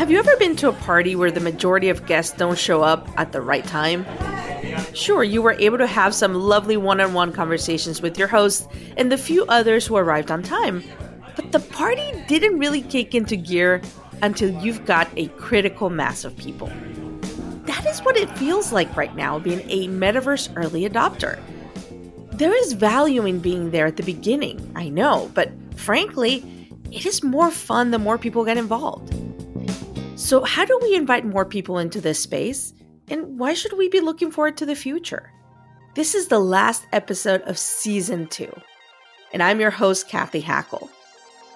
Have you ever been to a party where the majority of guests don't show up at the right time? Sure, you were able to have some lovely one on one conversations with your host and the few others who arrived on time. But the party didn't really kick into gear until you've got a critical mass of people. That is what it feels like right now being a metaverse early adopter. There is value in being there at the beginning, I know, but frankly, it is more fun the more people get involved. So, how do we invite more people into this space? And why should we be looking forward to the future? This is the last episode of season two, and I'm your host, Cathy Hackl.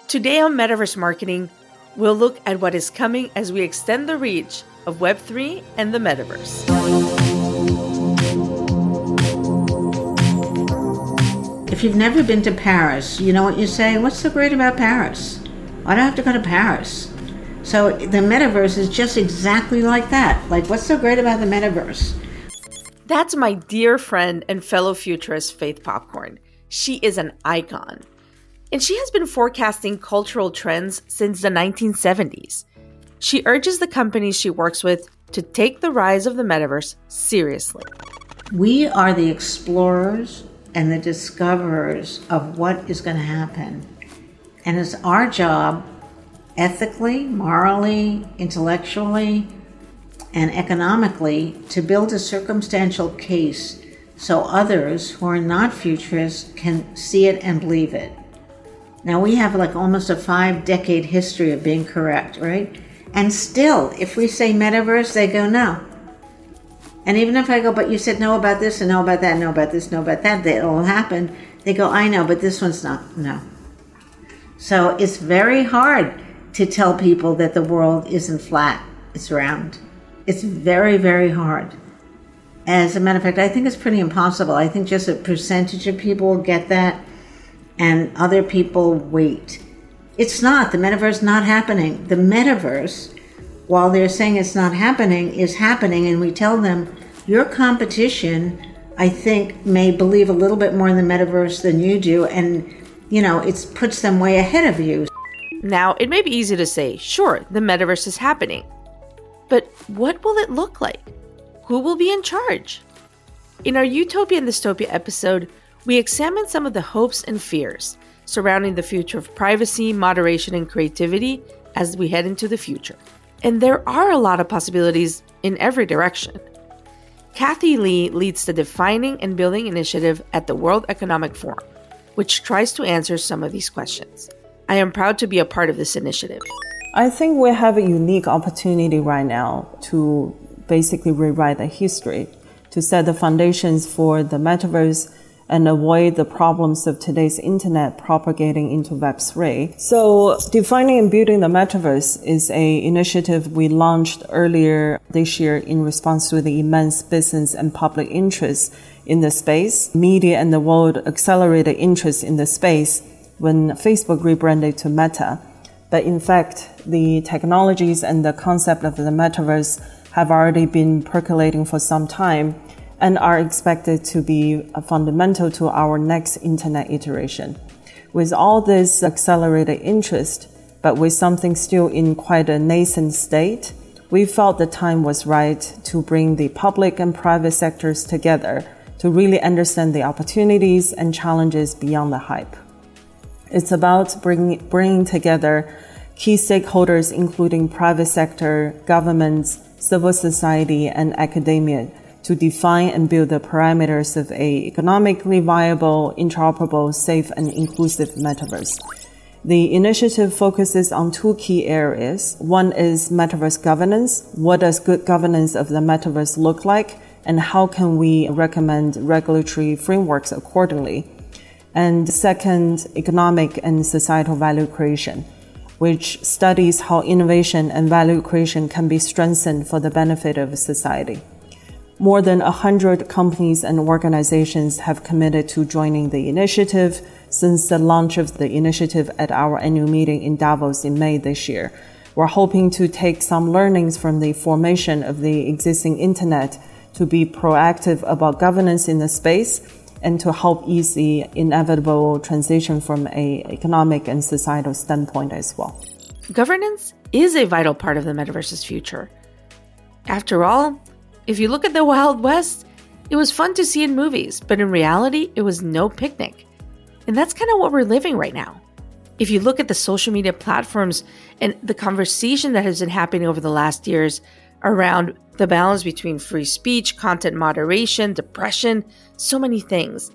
Today on Metaverse Marketing, we'll look at what is coming as we extend the reach of Web3 and the metaverse. If you've never been to Paris, you know what you're saying? What's so great about Paris? I don't have to go to Paris? So the metaverse is just exactly like that. Like, what's so great about the metaverse? That's my dear friend and fellow futurist, Faith Popcorn. She is an icon. And she has been forecasting cultural trends since the 1970s. She urges the companies she works with to take the rise of the metaverse seriously. We are the explorers and the discoverers of what is going to happen. And it's our job, ethically, morally, intellectually, and economically, to build a circumstantial case so others who are not futurists can see it and believe it. Now, we have like almost a five decade history of being correct, right? And still, if we say metaverse, they go no. And even if I go, but you said no about this and no about that, no about this, no about that, that all happened, they go, I know, but this one's not. No. So it's very hard to tell people that the world isn't flat, it's round. It's very, very hard. As a matter of fact, I think it's pretty impossible. I think just a percentage of people get that, and other people wait. It's not. The metaverse not happening. The metaverse while they're saying it's not happening, is happening, and we tell them your competition, I think, may believe a little bit more in the metaverse than you do, and you know, it puts them way ahead of you. Now, it may be easy to say, sure, the metaverse is happening. But what will it look like? Who will be in charge? In our Utopia and Dystopia episode, we examine some of the hopes and fears surrounding the future of privacy, moderation, and creativity as we head into the future. And there are a lot of possibilities in every direction. Cathy Li leads the Defining and Building Initiative at the World Economic Forum, which tries to answer some of these questions. I am proud to be a part of this initiative. I think we have a unique opportunity right now to basically rewrite the history, to set the foundations for the metaverse and avoid the problems of today's internet propagating into Web3. So defining and building the metaverse is a initiative we launched earlier this year in response to the immense business and public interest in the space. Media and the world accelerated interest in the space when Facebook rebranded to Meta. But in fact, the technologies and the concept of the metaverse have already been percolating for some time and are expected to be fundamental to our next internet iteration. With all this accelerated interest, but with something still in quite a nascent state, we felt the time was right to bring the public and private sectors together to really understand the opportunities and challenges beyond the hype. It's about bringing, bringing together key stakeholders, including private sector, governments, civil society, and academia to define and build the parameters of a economically viable, interoperable, safe, and inclusive metaverse. The initiative focuses on two key areas. One is metaverse governance. What does good governance of the metaverse look like? And how can we recommend regulatory frameworks accordingly? And second, economic and societal value creation, which studies how innovation and value creation can be strengthened for the benefit of society. More than 100 companies and organizations have committed to joining the initiative since the launch of the initiative at our annual meeting in Davos in May this year. We're hoping to take some learnings from the formation of the existing internet to be proactive about governance in the space and to help ease the inevitable transition from a economic and societal standpoint as well. Governance is a vital part of the metaverse's future. After all, if you look at the Wild West, it was fun to see in movies, but in reality, it was no picnic. And that's kind of what we're living right now. If you look at the social media platforms and the conversation that has been happening over the last years around the balance between free speech, content moderation, depression, so many things.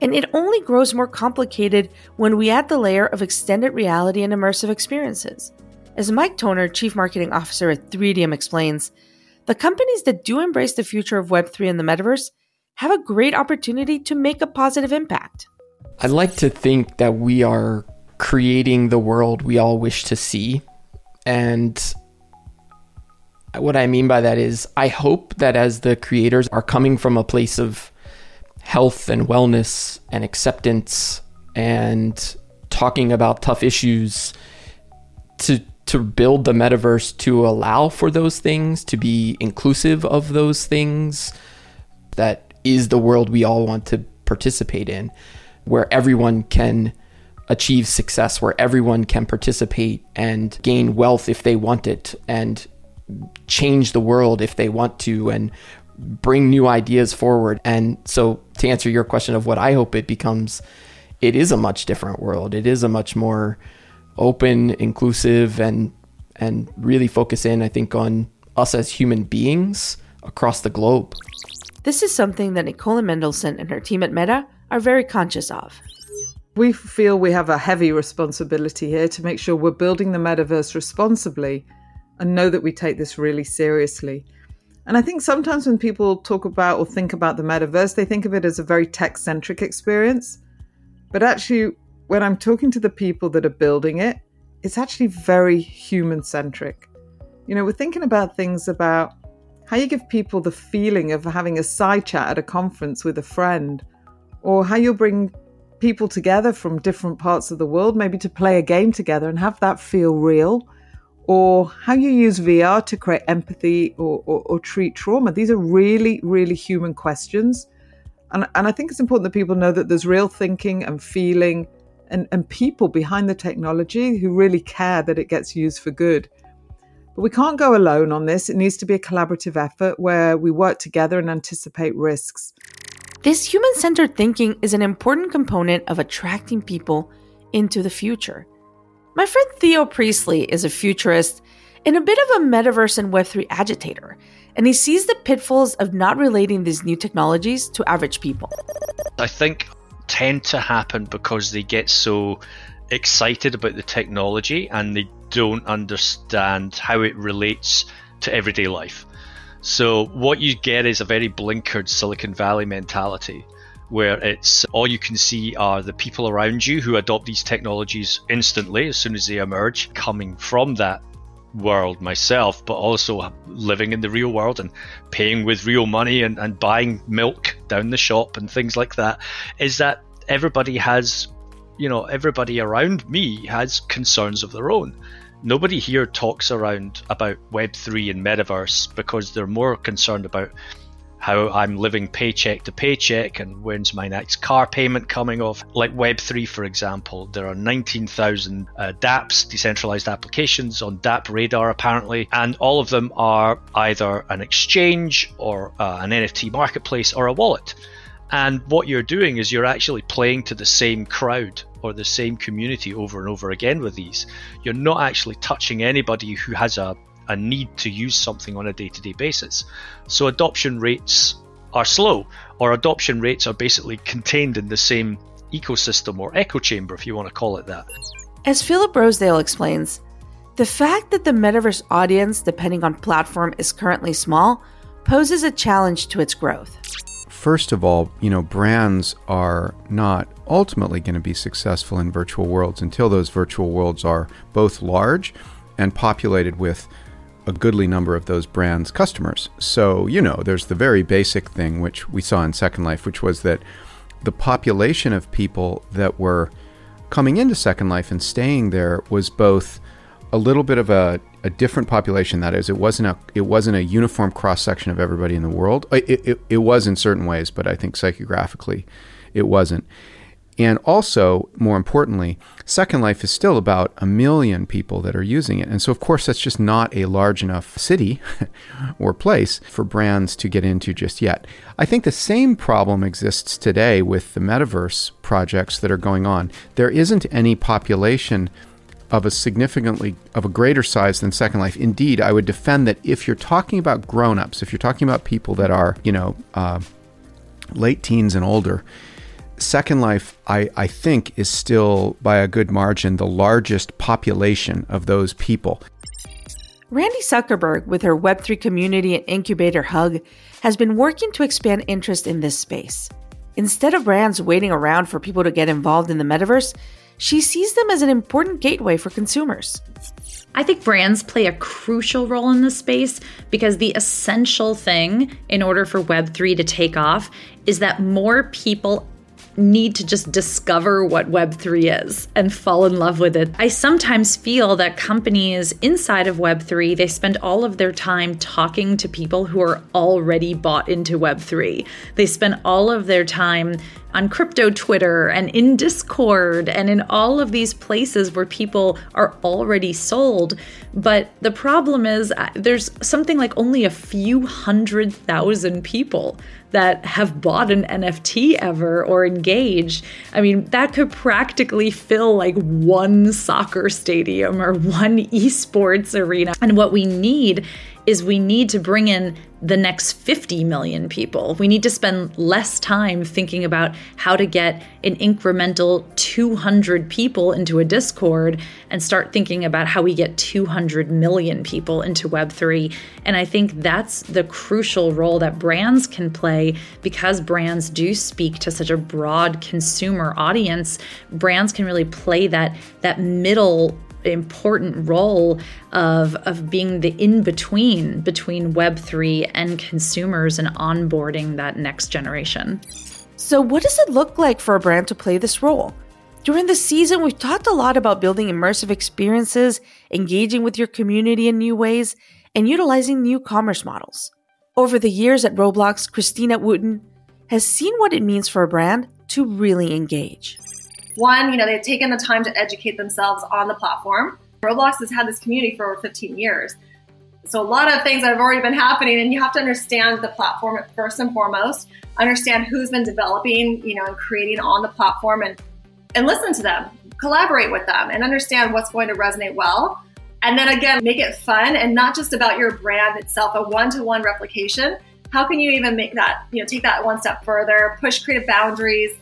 And it only grows more complicated when we add the layer of extended reality and immersive experiences. As Mike Toner, Chief Marketing Officer at 3DM, explains, the companies that do embrace the future of Web3 and the metaverse have a great opportunity to make a positive impact. I'd like to think that we are creating the world we all wish to see. And what I mean by that is, I hope that as the creators are coming from a place of health and wellness and acceptance and talking about tough issues to to build the metaverse to allow for those things to be inclusive of those things that is the world we all want to participate in where everyone can achieve success where everyone can participate and gain wealth if they want it and change the world if they want to and bring new ideas forward. And so, to answer your question of what I hope it becomes, it is a much different world. It is a much more open, inclusive, and and really focus in, I think, on us as human beings across the globe. This is something that Nicola Mendelsohn and her team at Meta are very conscious of. We feel we have a heavy responsibility here to make sure we're building the metaverse responsibly and know that we take this really seriously. And I think sometimes when people talk about or think about the metaverse, they think of it as a very tech centric experience. But actually, when I'm talking to the people that are building it, it's actually very human centric. You know, we're thinking about things about how you give people the feeling of having a side chat at a conference with a friend, or how you'll bring people together from different parts of the world, maybe to play a game together and have that feel real or how you use VR to create empathy or, or, or, treat trauma. These are really, really human questions. And, and I think it's important that people know that there's real thinking and feeling and, and people behind the technology who really care that it gets used for good. But we can't go alone on this. It needs to be a collaborative effort where we work together and anticipate risks. This human centered thinking is an important component of attracting people into the future. My friend Theo Priestley is a futurist and a bit of a metaverse and Web3 agitator, and he sees the pitfalls of not relating these new technologies to average people. I think tend to happen because they get so excited about the technology and they don't understand how it relates to everyday life. So, what you get is a very blinkered Silicon Valley mentality where it's all you can see are the people around you who adopt these technologies instantly as soon as they emerge, coming from that world myself, but also living in the real world and paying with real money and, and buying milk down the shop and things like that, is that everybody has, you know, everybody around me has concerns of their own. Nobody here talks around about Web3 and metaverse because they're more concerned about how I'm living paycheck to paycheck and when's my next car payment coming off. Like Web3, for example, there are 19,000 uh, dApps, decentralized applications on DappRadar apparently, and all of them are either an exchange or uh, an NFT marketplace or a wallet. And what you're doing is you're actually playing to the same crowd or the same community over and over again with these. You're not actually touching anybody who has a a need to use something on a day to day basis. So adoption rates are slow, or adoption rates are basically contained in the same ecosystem or echo chamber, if you want to call it that. As Philip Rosedale explains, the fact that the metaverse audience, depending on platform, is currently small poses a challenge to its growth. First of all, you know, brands are not ultimately going to be successful in virtual worlds until those virtual worlds are both large and populated with a goodly number of those brands' customers. So, you know, there's the very basic thing which we saw in Second Life, which was that the population of people that were coming into Second Life and staying there was both a little bit of a, a different population. That is, it wasn't a it wasn't a uniform cross section of everybody in the world. It, it, it was in certain ways, but I think psychographically, it wasn't. And also, more importantly, Second Life is still about a million people that are using it. And so, of course, that's just not a large enough city or place for brands to get into just yet. I think the same problem exists today with the metaverse projects that are going on. There isn't any population of a significantly of a greater size than Second Life. Indeed, I would defend that if you're talking about grown-ups, if you're talking about people that are, you know, uh, late teens and older, Second Life, I, I think, is still by a good margin the largest population of those people. Randy Zuckerberg, with her Web3 community and incubator Hug, has been working to expand interest in this space. Instead of brands waiting around for people to get involved in the metaverse, she sees them as an important gateway for consumers. I think brands play a crucial role in this space because the essential thing in order for Web3 to take off is that more people need to just discover what Web3 is and fall in love with it. I sometimes feel that companies inside of Web3, they spend all of their time talking to people who are already bought into Web3. They spend all of their time on crypto Twitter and in Discord and in all of these places where people are already sold. But the problem is, uh, there's something like only a few hundred thousand people that have bought an NFT ever or engaged. I mean, that could practically fill like one soccer stadium or one esports arena. And what we need is we need to bring in the next 50 million people. We need to spend less time thinking about how to get an incremental 200 people into a Discord and start thinking about how we get 200 million people into Web3. And I think that's the crucial role that brands can play because brands do speak to such a broad consumer audience. Brands can really play that that middle important role of, of being the in between between Web3 and consumers and onboarding that next generation. So, what does it look like for a brand to play this role? During the season, we've talked a lot about building immersive experiences, engaging with your community in new ways, and utilizing new commerce models. Over the years at Roblox, Christina Wootton has seen what it means for a brand to really engage. One, you know, they've taken the time to educate themselves on the platform. Roblox has had this community for over 15 years. So a lot of things that have already been happening, and you have to understand the platform first and foremost. Understand who's been developing, you know, and creating on the platform, and and listen to them, collaborate with them, and understand what's going to resonate well. And then again, make it fun and not just about your brand itself, a one-to-one replication. How can you even make that, you know, take that one step further, push creative boundaries,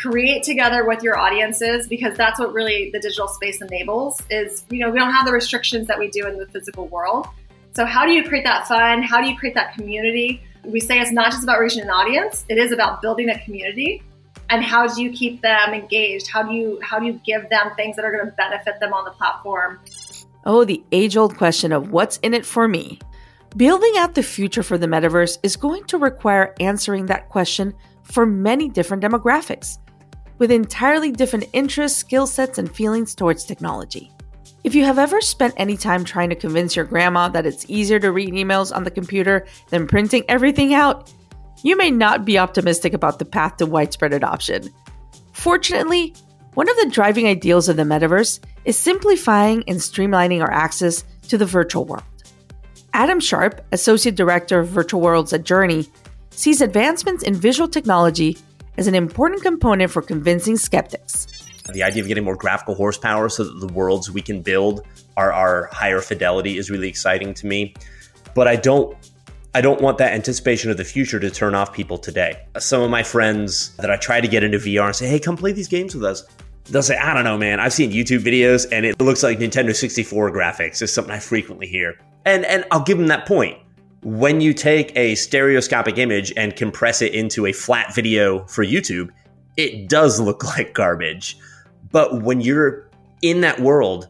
create together with your audiences because that's what really the digital space enables is you know we don't have the restrictions that we do in the physical world. So how do you create that fun? How do you create that community? We say it's not just about reaching an audience it is about building a community. And how do you keep them engaged? How do you how do you give them things that are going to benefit them on the platform? Oh the age old question of what's in it for me? Building out the future for the metaverse is going to require answering that question for many different demographics with entirely different interests, skill sets, and feelings towards technology. If you have ever spent any time trying to convince your grandma that it's easier to read emails on the computer than printing everything out, you may not be optimistic about the path to widespread adoption. Fortunately, one of the driving ideals of the metaverse is simplifying and streamlining our access to the virtual world. Adam Sharp, Associate Director of Virtual Worlds at Journey, sees advancements in visual technology is an important component for convincing skeptics. The idea of getting more graphical horsepower so that the worlds we can build are, are higher fidelity is really exciting to me. But I don't I don't want that anticipation of the future to turn off people today. Some of my friends that I try to get into VR and say, hey, come play these games with us. They'll say, I don't know, man. I've seen YouTube videos and it looks like Nintendo 64 graphics is something I frequently hear. And and I'll give them that point when you take a stereoscopic image and compress it into a flat video for YouTube, it does look like garbage. But when you're in that world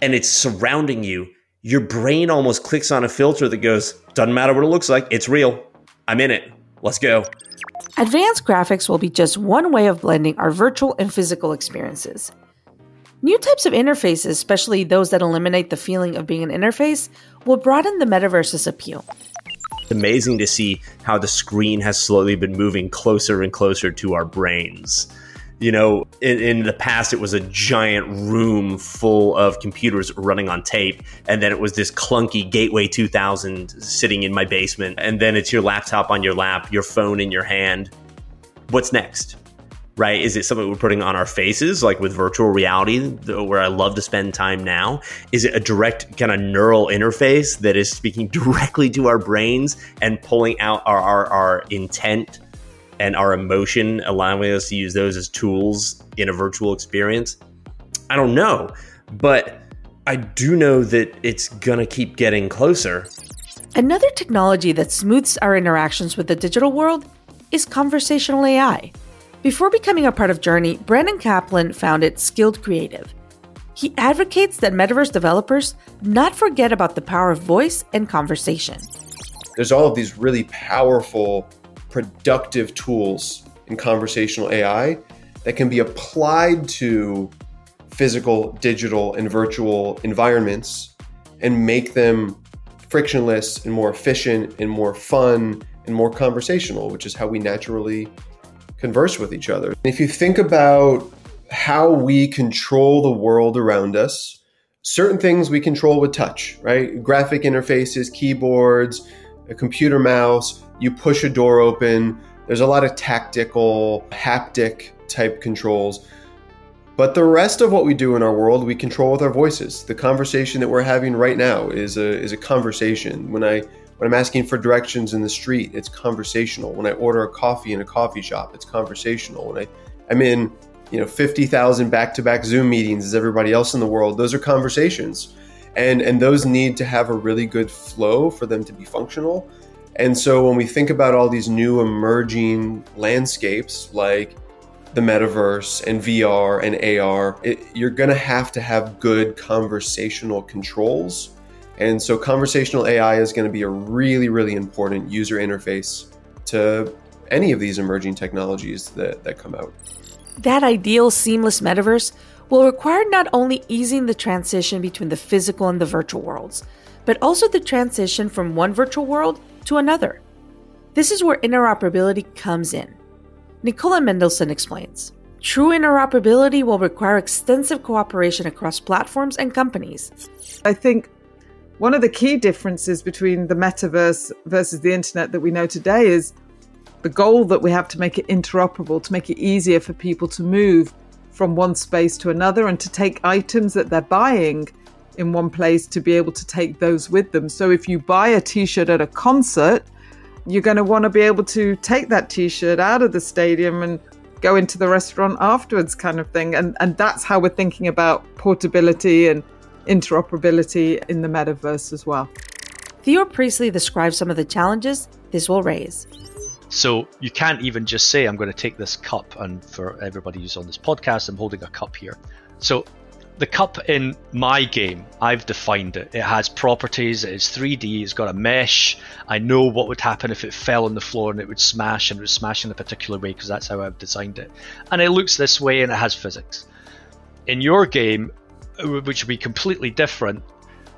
and it's surrounding you, your brain almost clicks on a filter that goes, doesn't matter what it looks like, it's real. I'm in it. Let's go. Advanced graphics will be just one way of blending our virtual and physical experiences. New types of interfaces, especially those that eliminate the feeling of being an interface, will broaden the metaverse's appeal. It's amazing to see how the screen has slowly been moving closer and closer to our brains. You know, in, in, the past, it was a giant room full of computers running on tape. And then it was this clunky Gateway 2000 sitting in my basement. And then it's your laptop on your lap, your phone in your hand. What's next? Right? Is it something we're putting on our faces, like with virtual reality, where I love to spend time now? Is it a direct kind of neural interface that is speaking directly to our brains and pulling out our, our, our intent and our emotion, allowing us to use those as tools in a virtual experience? I don't know, but I do know that it's going to keep getting closer. Another technology that smooths our interactions with the digital world is conversational AI. Before becoming a part of Journey, Brandon Kaplan founded Skilled Creative. He advocates that metaverse developers not forget about the power of voice and conversation. There's all of these really powerful, productive tools in conversational AI that can be applied to physical, digital, and virtual environments and make them frictionless and more efficient and more fun and more conversational, which is how we naturally converse with each other. If you think about how we control the world around us, certain things we control with touch, right? Graphic interfaces, keyboards, a computer mouse, you push a door open. There's a lot of tactical, haptic type controls. But the rest of what we do in our world, we control with our voices. The conversation that we're having right now is a is a conversation. When I when I'm asking for directions in the street, it's conversational. When I order a coffee in a coffee shop, it's conversational. When I, I'm in, you know, 50,000 back-to-back Zoom meetings as everybody else in the world, those are conversations. And, and those need to have a really good flow for them to be functional. And so when we think about all these new emerging landscapes like the metaverse and VR and AR, it, you're going to have to have good conversational controls and so conversational AI is going to be a really, really important user interface to any of these emerging technologies that, that come out. That ideal seamless metaverse will require not only easing the transition between the physical and the virtual worlds, but also the transition from one virtual world to another. This is where interoperability comes in. Nicola Mendelsohn explains. True interoperability will require extensive cooperation across platforms and companies. I think one of the key differences between the metaverse versus the internet that we know today is the goal that we have to make it interoperable, to make it easier for people to move from one space to another and to take items that they're buying in one place to be able to take those with them. So if you buy a t shirt at a concert, you're going to want to be able to take that t shirt out of the stadium and go into the restaurant afterwards, kind of thing. And, and that's how we're thinking about portability and interoperability in the metaverse as well. Theo Priestley describes some of the challenges this will raise. So you can't even just say, I'm going to take this cup, and for everybody who's on this podcast, I'm holding a cup here. So the cup in my game, I've defined it. It has properties, it is 3D, it's got a mesh. I know what would happen if it fell on the floor and it would smash, and it would smash in a particular way because that's how I've designed it. And it looks this way and it has physics. In your game, which would be completely different.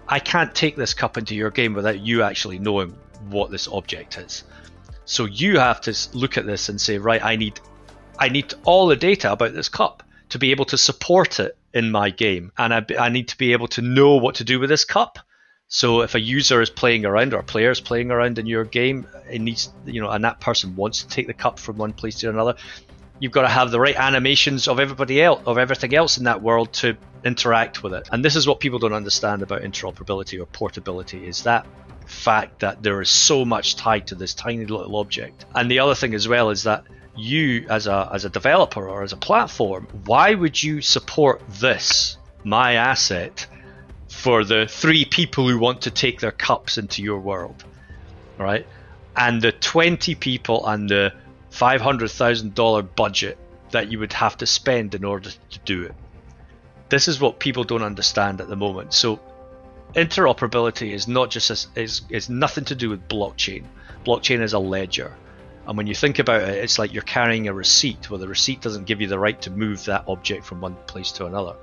I can't take this cup into your game without you actually knowing what this object is. So you have to look at this and say, right, I need, I need all the data about this cup to be able to support it in my game, and I, I need to be able to know what to do with this cup. So if a user is playing around or a player is playing around in your game, it needs, you know, and that person wants to take the cup from one place to another, you've got to have the right animations of everybody else, of everything else in that world to interact with it. And this is what people don't understand about interoperability or portability is that fact that there is so much tied to this tiny little object. And the other thing as well is that you as a as a developer or as a platform, why would you support this, my asset, for the three people who want to take their cups into your world? Right? And the 20 people and the $500,000 budget that you would have to spend in order to do it. This is what people don't understand at the moment. So interoperability is not just is is nothing to do with blockchain. Blockchain is a ledger. And when you think about it, it's like you're carrying a receipt, where the receipt doesn't give you the right to move that object from one place to another.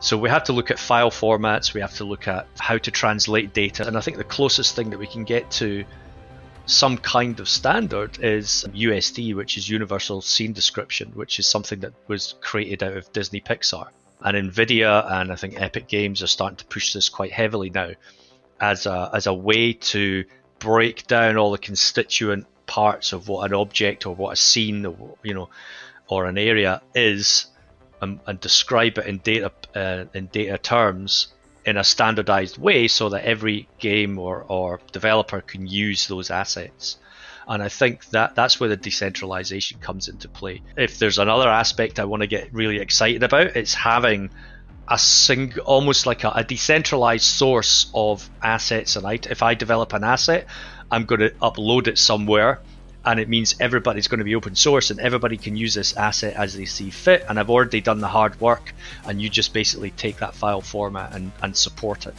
So we have to look at file formats, we have to look at how to translate data, and I think the closest thing that we can get to some kind of standard is USD, which is Universal Scene Description, which is something that was created out of Disney Pixar. And Nvidia and I think Epic Games are starting to push this quite heavily now as a as a way to break down all the constituent parts of what an object or what a scene or you know or an area is and, and describe it in data uh, in data terms in a standardized way so that every game or, or developer can use those assets. And I think that that's where the decentralization comes into play. If there's another aspect I want to get really excited about, it's having a sing almost like a, a decentralized source of assets. And I, if I develop an asset, I'm going to upload it somewhere and it means everybody's going to be open source and everybody can use this asset as they see fit and i've already done the hard work and you just basically take that file format and, and support it.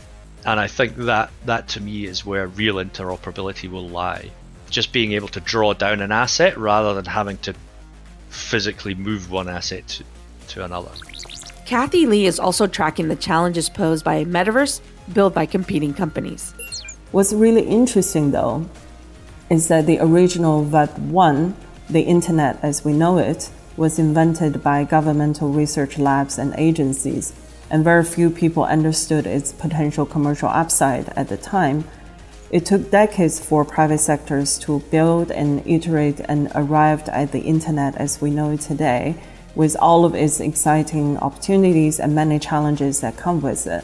And i think that that to me is where real interoperability will lie. Just being able to draw down an asset rather than having to physically move one asset to, to another. Cathy Li is also tracking the challenges posed by a metaverse built by competing companies. What's really interesting though is that the original Web 1, the internet as we know it, was invented by governmental research labs and agencies, and very few people understood its potential commercial upside at the time. It took decades for private sectors to build and iterate and arrived at the internet as we know it today, with all of its exciting opportunities and many challenges that come with it.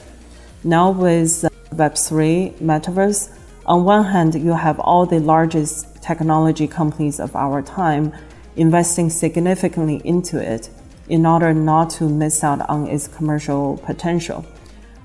Now, with Web3 metaverse, on one hand, you have all the largest technology companies of our time investing significantly into it in order not to miss out on its commercial potential.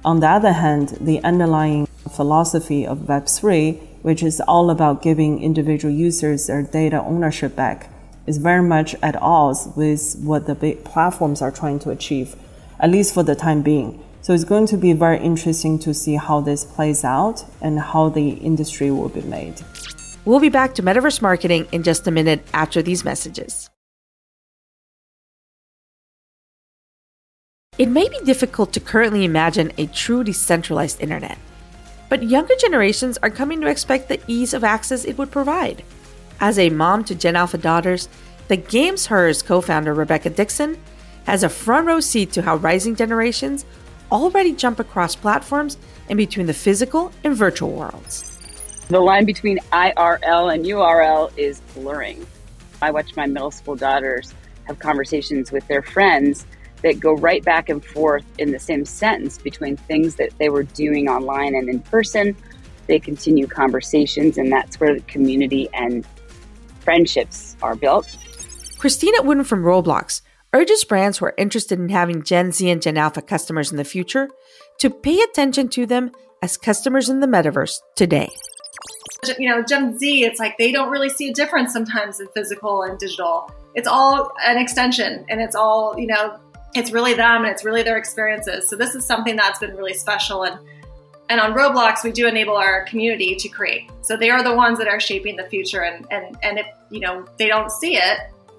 On the other hand, the underlying philosophy of Web3, which is all about giving individual users their data ownership back, is very much at odds with what the big platforms are trying to achieve, at least for the time being. So it's going to be very interesting to see how this plays out and how the industry will be made. We'll be back to metaverse marketing in just a minute after these messages. It may be difficult to currently imagine a true decentralized internet, but younger generations are coming to expect the ease of access it would provide. As a mom to Gen Alpha daughters, the Gamesher's co founder Rebecca Dixon has a front row seat to how rising generations already jump across platforms and between the physical and virtual worlds. The line between IRL and URL is blurring. I watch my middle school daughters have conversations with their friends that go right back and forth in the same sentence between things that they were doing online and in person. They continue conversations, and that's where the community and friendships are built. Christina Wootton from Roblox urges brands who are interested in having Gen Z and Gen Alpha customers in the future to pay attention to them as customers in the metaverse today. You know, Gen Z, it's like they don't really see a difference sometimes in physical and digital. It's all an extension and it's all, you know, it's really them and it's really their experiences. So this is something that's been really special and and on Roblox we do enable our community to create. So they are the ones that are shaping the future and and and if, you know, they don't see it,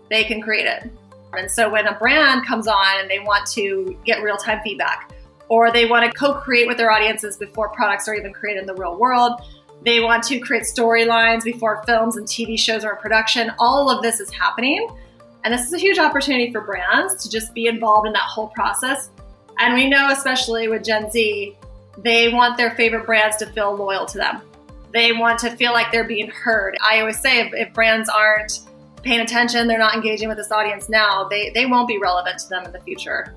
they can create it. And so when a brand comes on and they want to get real time feedback, or they want to co create with their audiences before products are even created in the real world, they want to create storylines before films and TV shows are in production, all of this is happening. And this is a huge opportunity for brands to just be involved in that whole process. And we know, especially with Gen Z, they want their favorite brands to feel loyal to them. They want to feel like they're being heard. I always say if, if brands aren't paying attention, they're not engaging with this audience now, they, they won't be relevant to them in the future.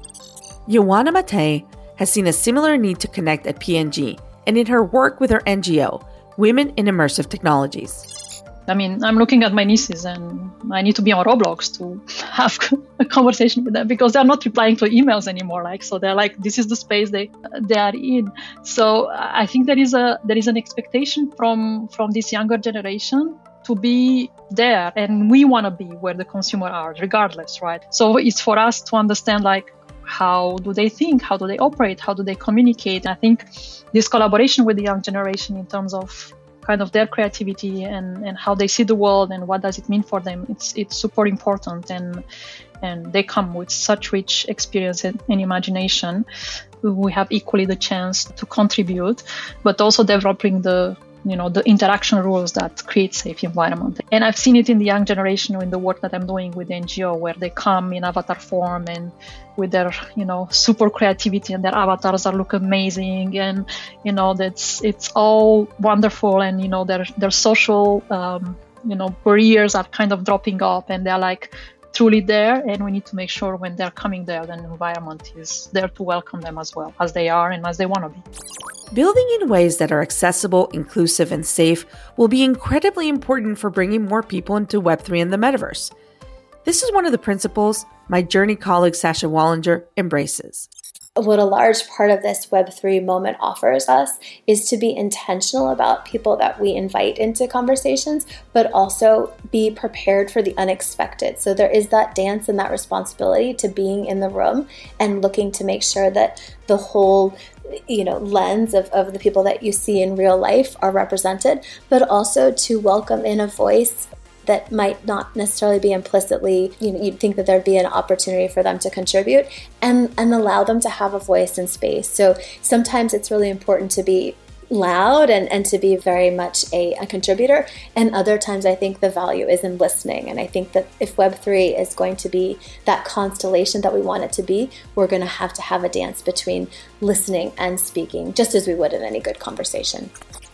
Ioana Matei has seen a similar need to connect at P&G and in her work with her NGO, Women in Immersive Technologies. I mean, I'm looking at my nieces and I need to be on Roblox to have a conversation with them because they're not replying to emails anymore. Like, so they're like, this is the space they they are in. So I think there is a there is an expectation from from this younger generation to be there and we want to be where the consumer are regardless right? So it's for us to understand like how do they think how do they operate how do they communicate? I think this collaboration with the young generation in terms of kind of their creativity and, and how they see the world and what does it mean for them it's it's super important and and they come with such rich experience and, and imagination. We have equally the chance to contribute but also developing the you know the interaction rules that create safe environment. And i've seen it in the young generation in the work that i'm doing with ngo where they come in avatar form and with their you know super creativity and their avatars are look amazing. And you know that's it's all wonderful. And you know their their social um, you know barriers are kind of dropping off and they're like truly there and we need to make sure when they're coming there the environment is there to welcome them as well as they are and as they want to be Building in ways that are accessible, inclusive, and safe will be incredibly important for bringing more people into Web3 and the metaverse. This is one of the principles my Journey colleague Sasha Wallinger embraces what a large part of this Web3 moment offers us is to be intentional about people that we invite into conversations, but also be prepared for the unexpected. So there is that dance and that responsibility to being in the room and looking to make sure that the whole you know lens of, of the people that you see in real life are represented but also to welcome in a voice that might not necessarily be implicitly, you know, you'd think that there'd be an opportunity for them to contribute and, and allow them to have a voice in space. So sometimes it's really important to be loud and, and to be very much a, a, contributor. And other times, I think the value is in listening. And I think that if Web3 is going to be that constellation that we want it to be, we're going to have to have a dance between listening and speaking, just as we would in any good conversation.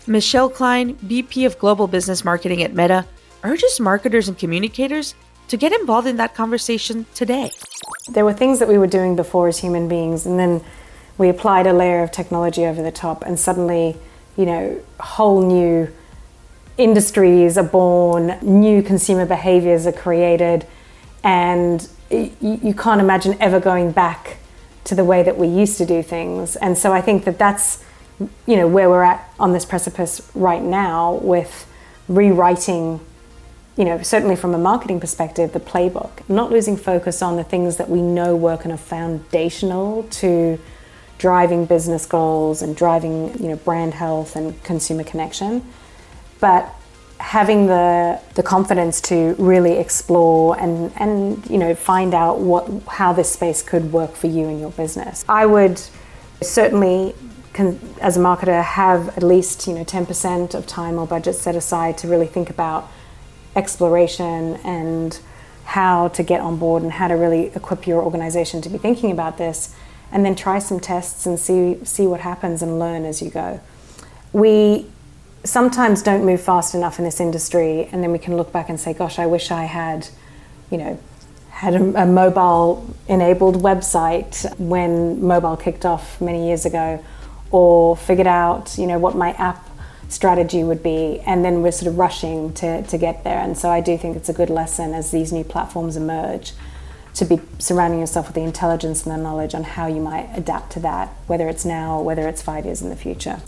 Michelle Klein, VP of Global Business Marketing at Meta, urges marketers and communicators to get involved in that conversation today. There were things that we were doing before as human beings, and then we applied a layer of technology over the top, and suddenly, you know, whole new industries are born, new consumer behaviors are created, and you, can't imagine ever going back to the way that we used to do things. And so I think that that's, you know, where we're at on this precipice right now with rewriting you know, certainly from a marketing perspective, the playbook, not losing focus on the things that we know work and are foundational to driving business goals and driving, you know, brand health and consumer connection, but having the the confidence to really explore and and you know find out what how this space could work for you and your business. I would certainly can, as a marketer have at least you know 10% of time or budget set aside to really think about exploration and how to get on board and how to really equip your organization to be thinking about this and then try some tests and see see what happens and learn as you go. We sometimes don't move fast enough in this industry and then we can look back and say gosh I wish I had you know had a, a mobile enabled website when mobile kicked off many years ago or figured out you know what my app strategy would be, and then we're sort of rushing to, to get there. And so I do think it's a good lesson as these new platforms emerge to be surrounding yourself with the intelligence and the knowledge on how you might adapt to that, whether it's now or whether it's five years in the future.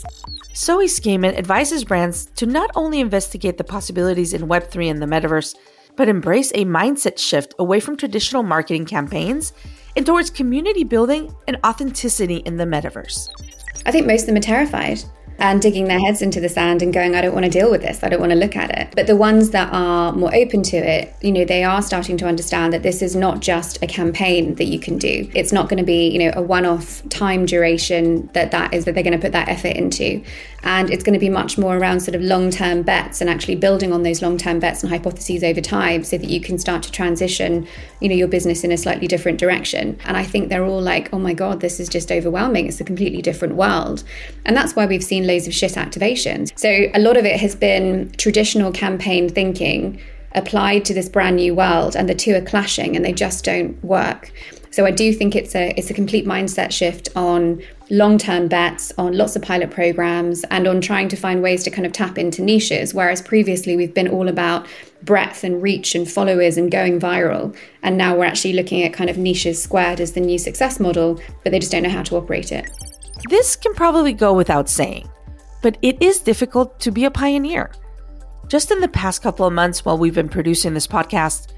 Zoe Scaman advises brands to not only investigate the possibilities in Web3 and the metaverse, but embrace a mindset shift away from traditional marketing campaigns and towards community building and authenticity in the metaverse. I think most of them are terrified and digging their heads into the sand and going, I don't want to deal with this. I don't want to look at it. But the ones that are more open to it, you know, they are starting to understand that this is not just a campaign that you can do. It's not going to be, you know, a one-off time duration that that is that they're going to put that effort into. And it's going to be much more around sort of long-term bets and actually building on those long-term bets and hypotheses over time so that you can start to transition, you know, your business in a slightly different direction. And I think they're all like, oh my God, this is just overwhelming. It's a completely different world. And that's why we've seen loads of shit activations. So a lot of it has been traditional campaign thinking applied to this brand new world and the two are clashing and they just don't work. So I do think it's a it's a complete mindset shift on long-term bets, on lots of pilot programs and on trying to find ways to kind of tap into niches whereas previously we've been all about breadth and reach and followers and going viral and now we're actually looking at kind of niches squared as the new success model but they just don't know how to operate it. This can probably go without saying but it is difficult to be a pioneer. Just in the past couple of months while we've been producing this podcast,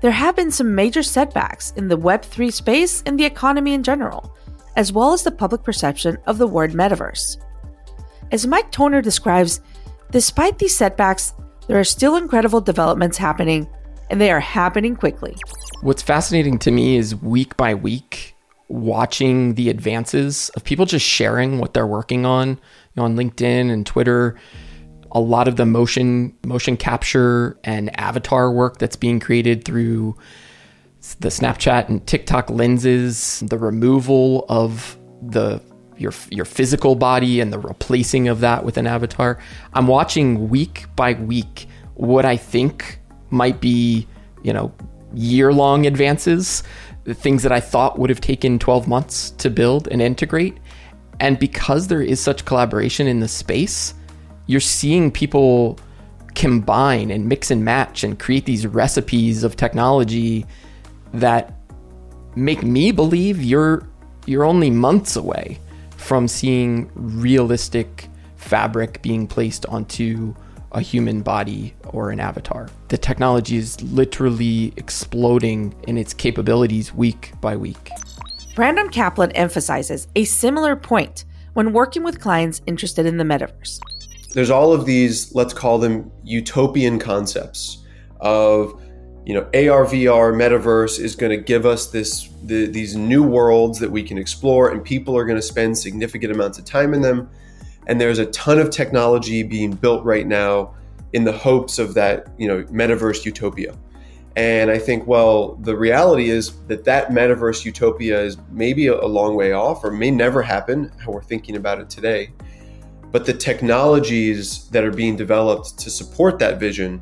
there have been some major setbacks in the Web3 space and the economy in general, as well as the public perception of the word metaverse. As Mike Toner describes, despite these setbacks, there are still incredible developments happening, and they are happening quickly. What's fascinating to me is week by week, watching the advances of people just sharing what they're working on, know, on LinkedIn and Twitter, a lot of the motion motion capture and avatar work that's being created through the Snapchat and TikTok lenses, the removal of the your your physical body and the replacing of that with an avatar. I'm watching week by week what I think might be, you know, year-long advances, the things that I thought would have taken 12 months to build and integrate. And because there is such collaboration in the space, you're seeing people combine and mix and match and create these recipes of technology that make me believe you're you're only months away from seeing realistic fabric being placed onto a human body or an avatar. The technology is literally exploding in its capabilities week by week. Brandon Kaplan emphasizes a similar point when working with clients interested in the metaverse. There's all of these, let's call them utopian concepts of you know AR VR metaverse is going to give us this the, these new worlds that we can explore and people are going to spend significant amounts of time in them and there's a ton of technology being built right now in the hopes of that you know metaverse utopia and i think well the reality is that that metaverse utopia is maybe a long way off or may never happen how we're thinking about it today but the technologies that are being developed to support that vision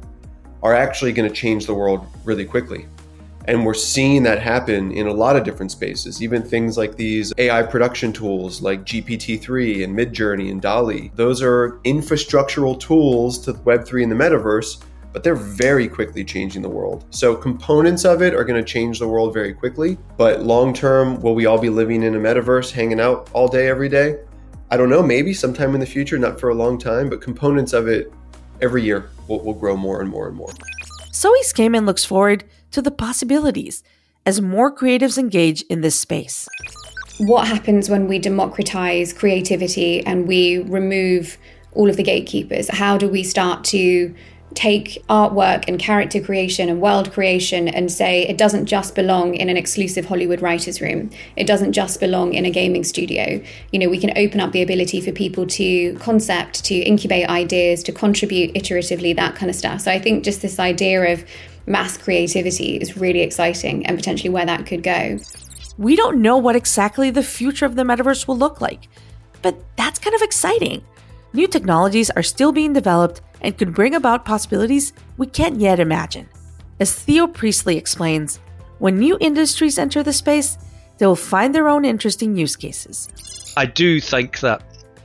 are actually going to change the world really quickly. And we're seeing that happen in a lot of different spaces, even things like these AI production tools like GPT-3 and Midjourney and DALL-E. Those are infrastructural tools to Web3 and the metaverse, but they're very quickly changing the world. So components of it are going to change the world very quickly, but long term, will we all be living in a metaverse, hanging out all day, every day? I don't know, maybe sometime in the future, not for a long time, but components of it every year will, will grow more and more and more. Zoe Scaman looks forward to the possibilities as more creatives engage in this space. What happens when we democratize creativity and we remove all of the gatekeepers? How do we start to take artwork and character creation and world creation and say it doesn't just belong in an exclusive Hollywood writer's room. It doesn't just belong in a gaming studio. You know, we can open up the ability for people to concept, to incubate ideas, to contribute iteratively, that kind of stuff. So I think just this idea of mass creativity is really exciting and potentially where that could go. We don't know what exactly the future of the metaverse will look like, but that's kind of exciting. New technologies are still being developed and could bring about possibilities we can't yet imagine. As Theo Priestley explains, when new industries enter the space, they will find their own interesting use cases. I do think that,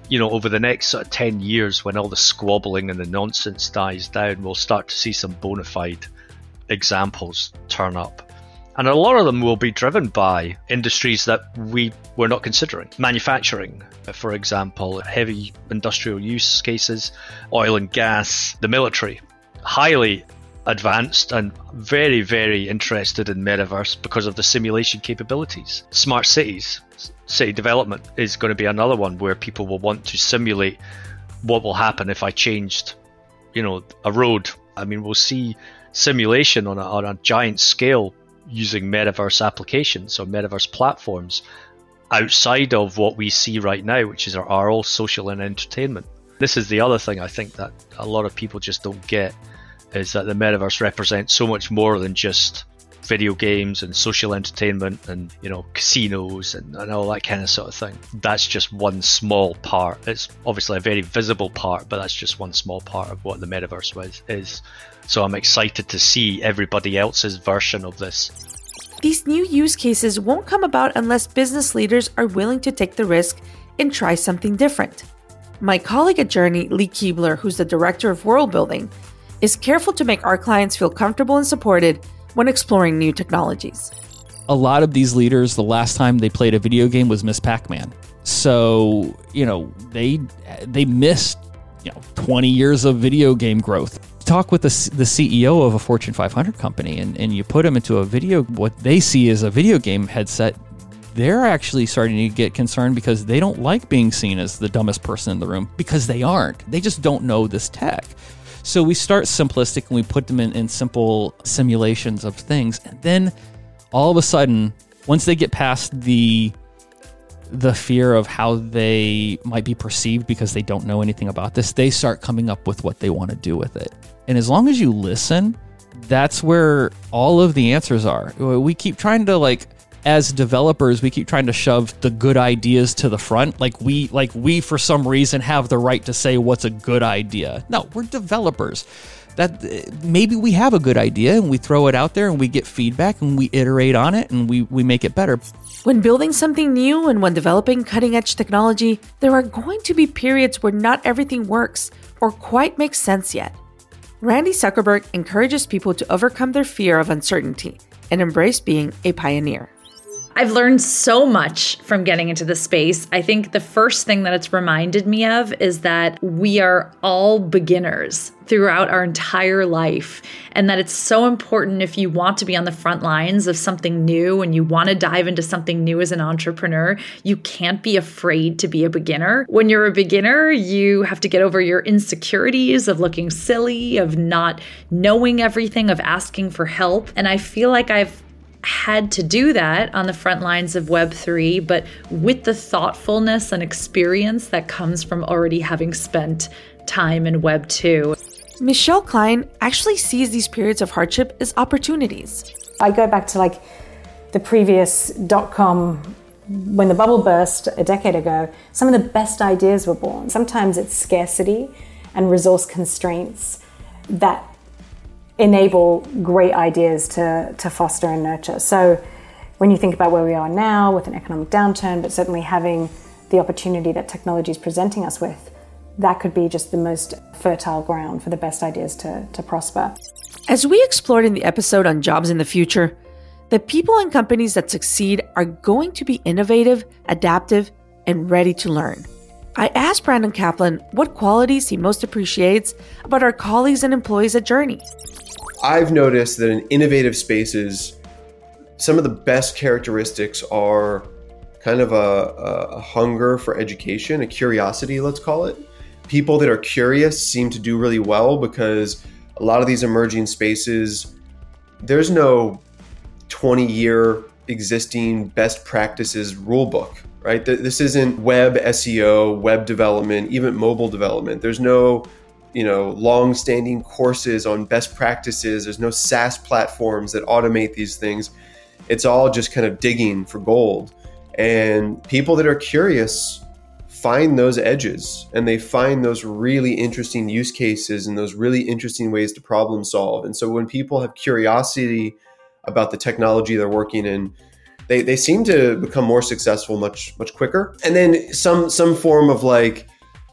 you know, over the next sort of 10 years, when all the squabbling and the nonsense dies down, we'll start to see some bona fide examples turn up. And a lot of them will be driven by industries that we were not considering. Manufacturing, for example, heavy industrial use cases, oil and gas, the military. Highly advanced and very, very interested in metaverse because of the simulation capabilities. Smart cities, city development is going to be another one where people will want to simulate what will happen if I changed, you know, a road. I mean, we'll see simulation on a, on a giant scale using metaverse applications or metaverse platforms outside of what we see right now, which is our, our all social and entertainment. This is the other thing I think that a lot of people just don't get is that the metaverse represents so much more than just video games and social entertainment and you know casinos and, and all that kind of sort of thing. That's just one small part. It's obviously a very visible part but that's just one small part of what the metaverse was, is so I'm excited to see everybody else's version of this. These new use cases won't come about unless business leaders are willing to take the risk and try something different. My colleague at Journey, Lee Keebler, who's the director of world building, is careful to make our clients feel comfortable and supported when exploring new technologies. A lot of these leaders, the last time they played a video game was Miss Pac-Man. So, you know, they they missed, you know, 20 years of video game growth talk with the, the CEO of a Fortune 500 company and, and you put them into a video, what they see as a video game headset, they're actually starting to get concerned because they don't like being seen as the dumbest person in the room because they aren't. They just don't know this tech. So we start simplistic and we put them in, in simple simulations of things. And then all of a sudden, once they get past the the fear of how they might be perceived because they don't know anything about this, they start coming up with what they want to do with it. And as long as you listen, that's where all of the answers are. We keep trying to like as developers, we keep trying to shove the good ideas to the front. Like we like we for some reason have the right to say what's a good idea. No, we're developers. That maybe we have a good idea and we throw it out there and we get feedback and we iterate on it and we, we make it better. When building something new and when developing cutting edge technology, there are going to be periods where not everything works or quite makes sense yet. Randy Zuckerberg encourages people to overcome their fear of uncertainty and embrace being a pioneer. I've learned so much from getting into the space. I think the first thing that it's reminded me of is that we are all beginners throughout our entire life, and that it's so important if you want to be on the front lines of something new and you want to dive into something new as an entrepreneur, you can't be afraid to be a beginner. When you're a beginner, you have to get over your insecurities of looking silly, of not knowing everything, of asking for help. And I feel like I've had to do that on the front lines of Web3, but with the thoughtfulness and experience that comes from already having spent time in Web 2. Michelle Klein actually sees these periods of hardship as opportunities. I go back to like the previous dot com when the bubble burst a decade ago, some of the best ideas were born. Sometimes it's scarcity and resource constraints that enable great ideas to, to foster and nurture. So when you think about where we are now with an economic downturn, but certainly having the opportunity that technology is presenting us with, that could be just the most fertile ground for the best ideas to, to prosper. As we explored in the episode on jobs in the future, the people and companies that succeed are going to be innovative, adaptive, and ready to learn. I asked Brandon Kaplan what qualities he most appreciates about our colleagues and employees at Journey. I've noticed that in innovative spaces, some of the best characteristics are kind of a, a, hunger for education, a curiosity, let's call it. People that are curious seem to do really well because a lot of these emerging spaces, there's no 20 year existing best practices rule book, right? This isn't web SEO, web development, even mobile development. There's no you know long-standing courses on best practices there's no saas platforms that automate these things it's all just kind of digging for gold and people that are curious find those edges and they find those really interesting use cases and those really interesting ways to problem solve and so when people have curiosity about the technology they're working in they, they seem to become more successful much much quicker and then some some form of like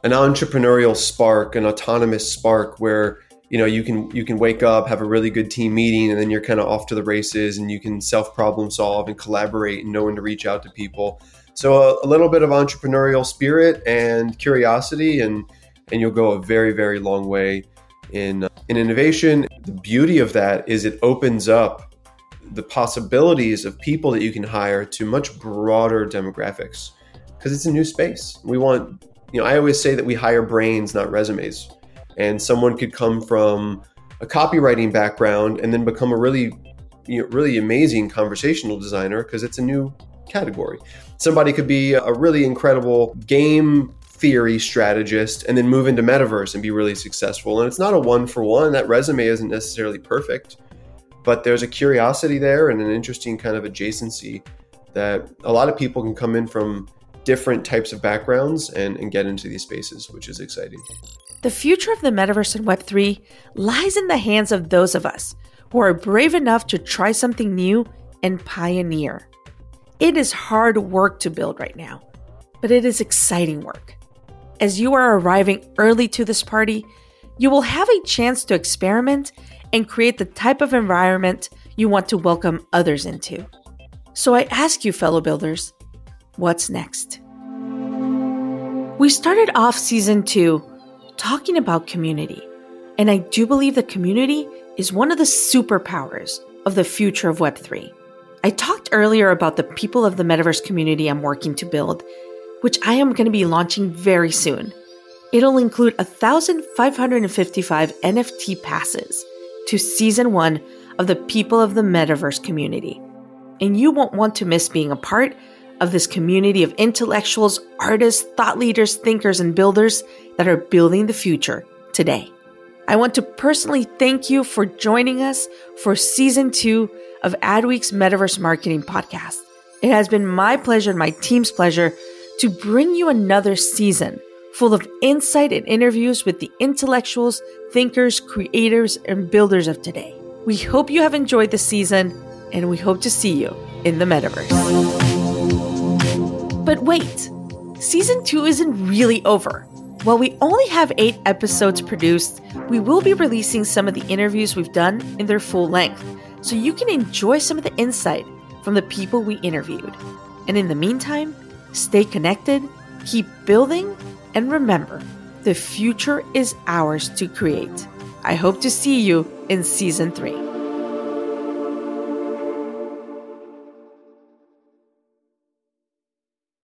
an entrepreneurial spark, an autonomous spark where you know you can you can wake up, have a really good team meeting, and then you're kind of off to the races, and you can self problem solve and collaborate and know when to reach out to people. So a, a little bit of entrepreneurial spirit and curiosity, and and you'll go a very very long way in uh, in innovation. The beauty of that is it opens up the possibilities of people that you can hire to much broader demographics because it's a new space. We want you know, I always say that we hire brains, not resumes. And someone could come from a copywriting background and then become a really, you know, really amazing conversational designer because it's a new category. Somebody could be a really incredible game theory strategist and then move into metaverse and be really successful. And it's not a one for one. That resume isn't necessarily perfect, but there's a curiosity there and an interesting kind of adjacency that a lot of people can come in from different types of backgrounds and, and get into these spaces, which is exciting. The future of the metaverse and Web3 lies in the hands of those of us who are brave enough to try something new and pioneer. It is hard work to build right now, but it is exciting work. As you are arriving early to this party, you will have a chance to experiment and create the type of environment you want to welcome others into. So I ask you, fellow builders, what's next. We started off season two talking about community, and I do believe that community is one of the superpowers of the future of Web3. I talked earlier about the people of the metaverse community I'm working to build, which I am going to be launching very soon. It'll include 1,555 NFT passes to season one of the people of the metaverse community. And you won't want to miss being a part of this community of intellectuals, artists, thought leaders, thinkers, and builders that are building the future today. I want to personally thank you for joining us for season two of Adweek's Metaverse Marketing Podcast. It has been my pleasure and my team's pleasure to bring you another season full of insight and interviews with the intellectuals, thinkers, creators, and builders of today. We hope you have enjoyed the season and we hope to see you in the metaverse. But wait, season two isn't really over. While we only have eight episodes produced, we will be releasing some of the interviews we've done in their full length, so you can enjoy some of the insight from the people we interviewed. And in the meantime, stay connected, keep building, and remember the future is ours to create. I hope to see you in season three.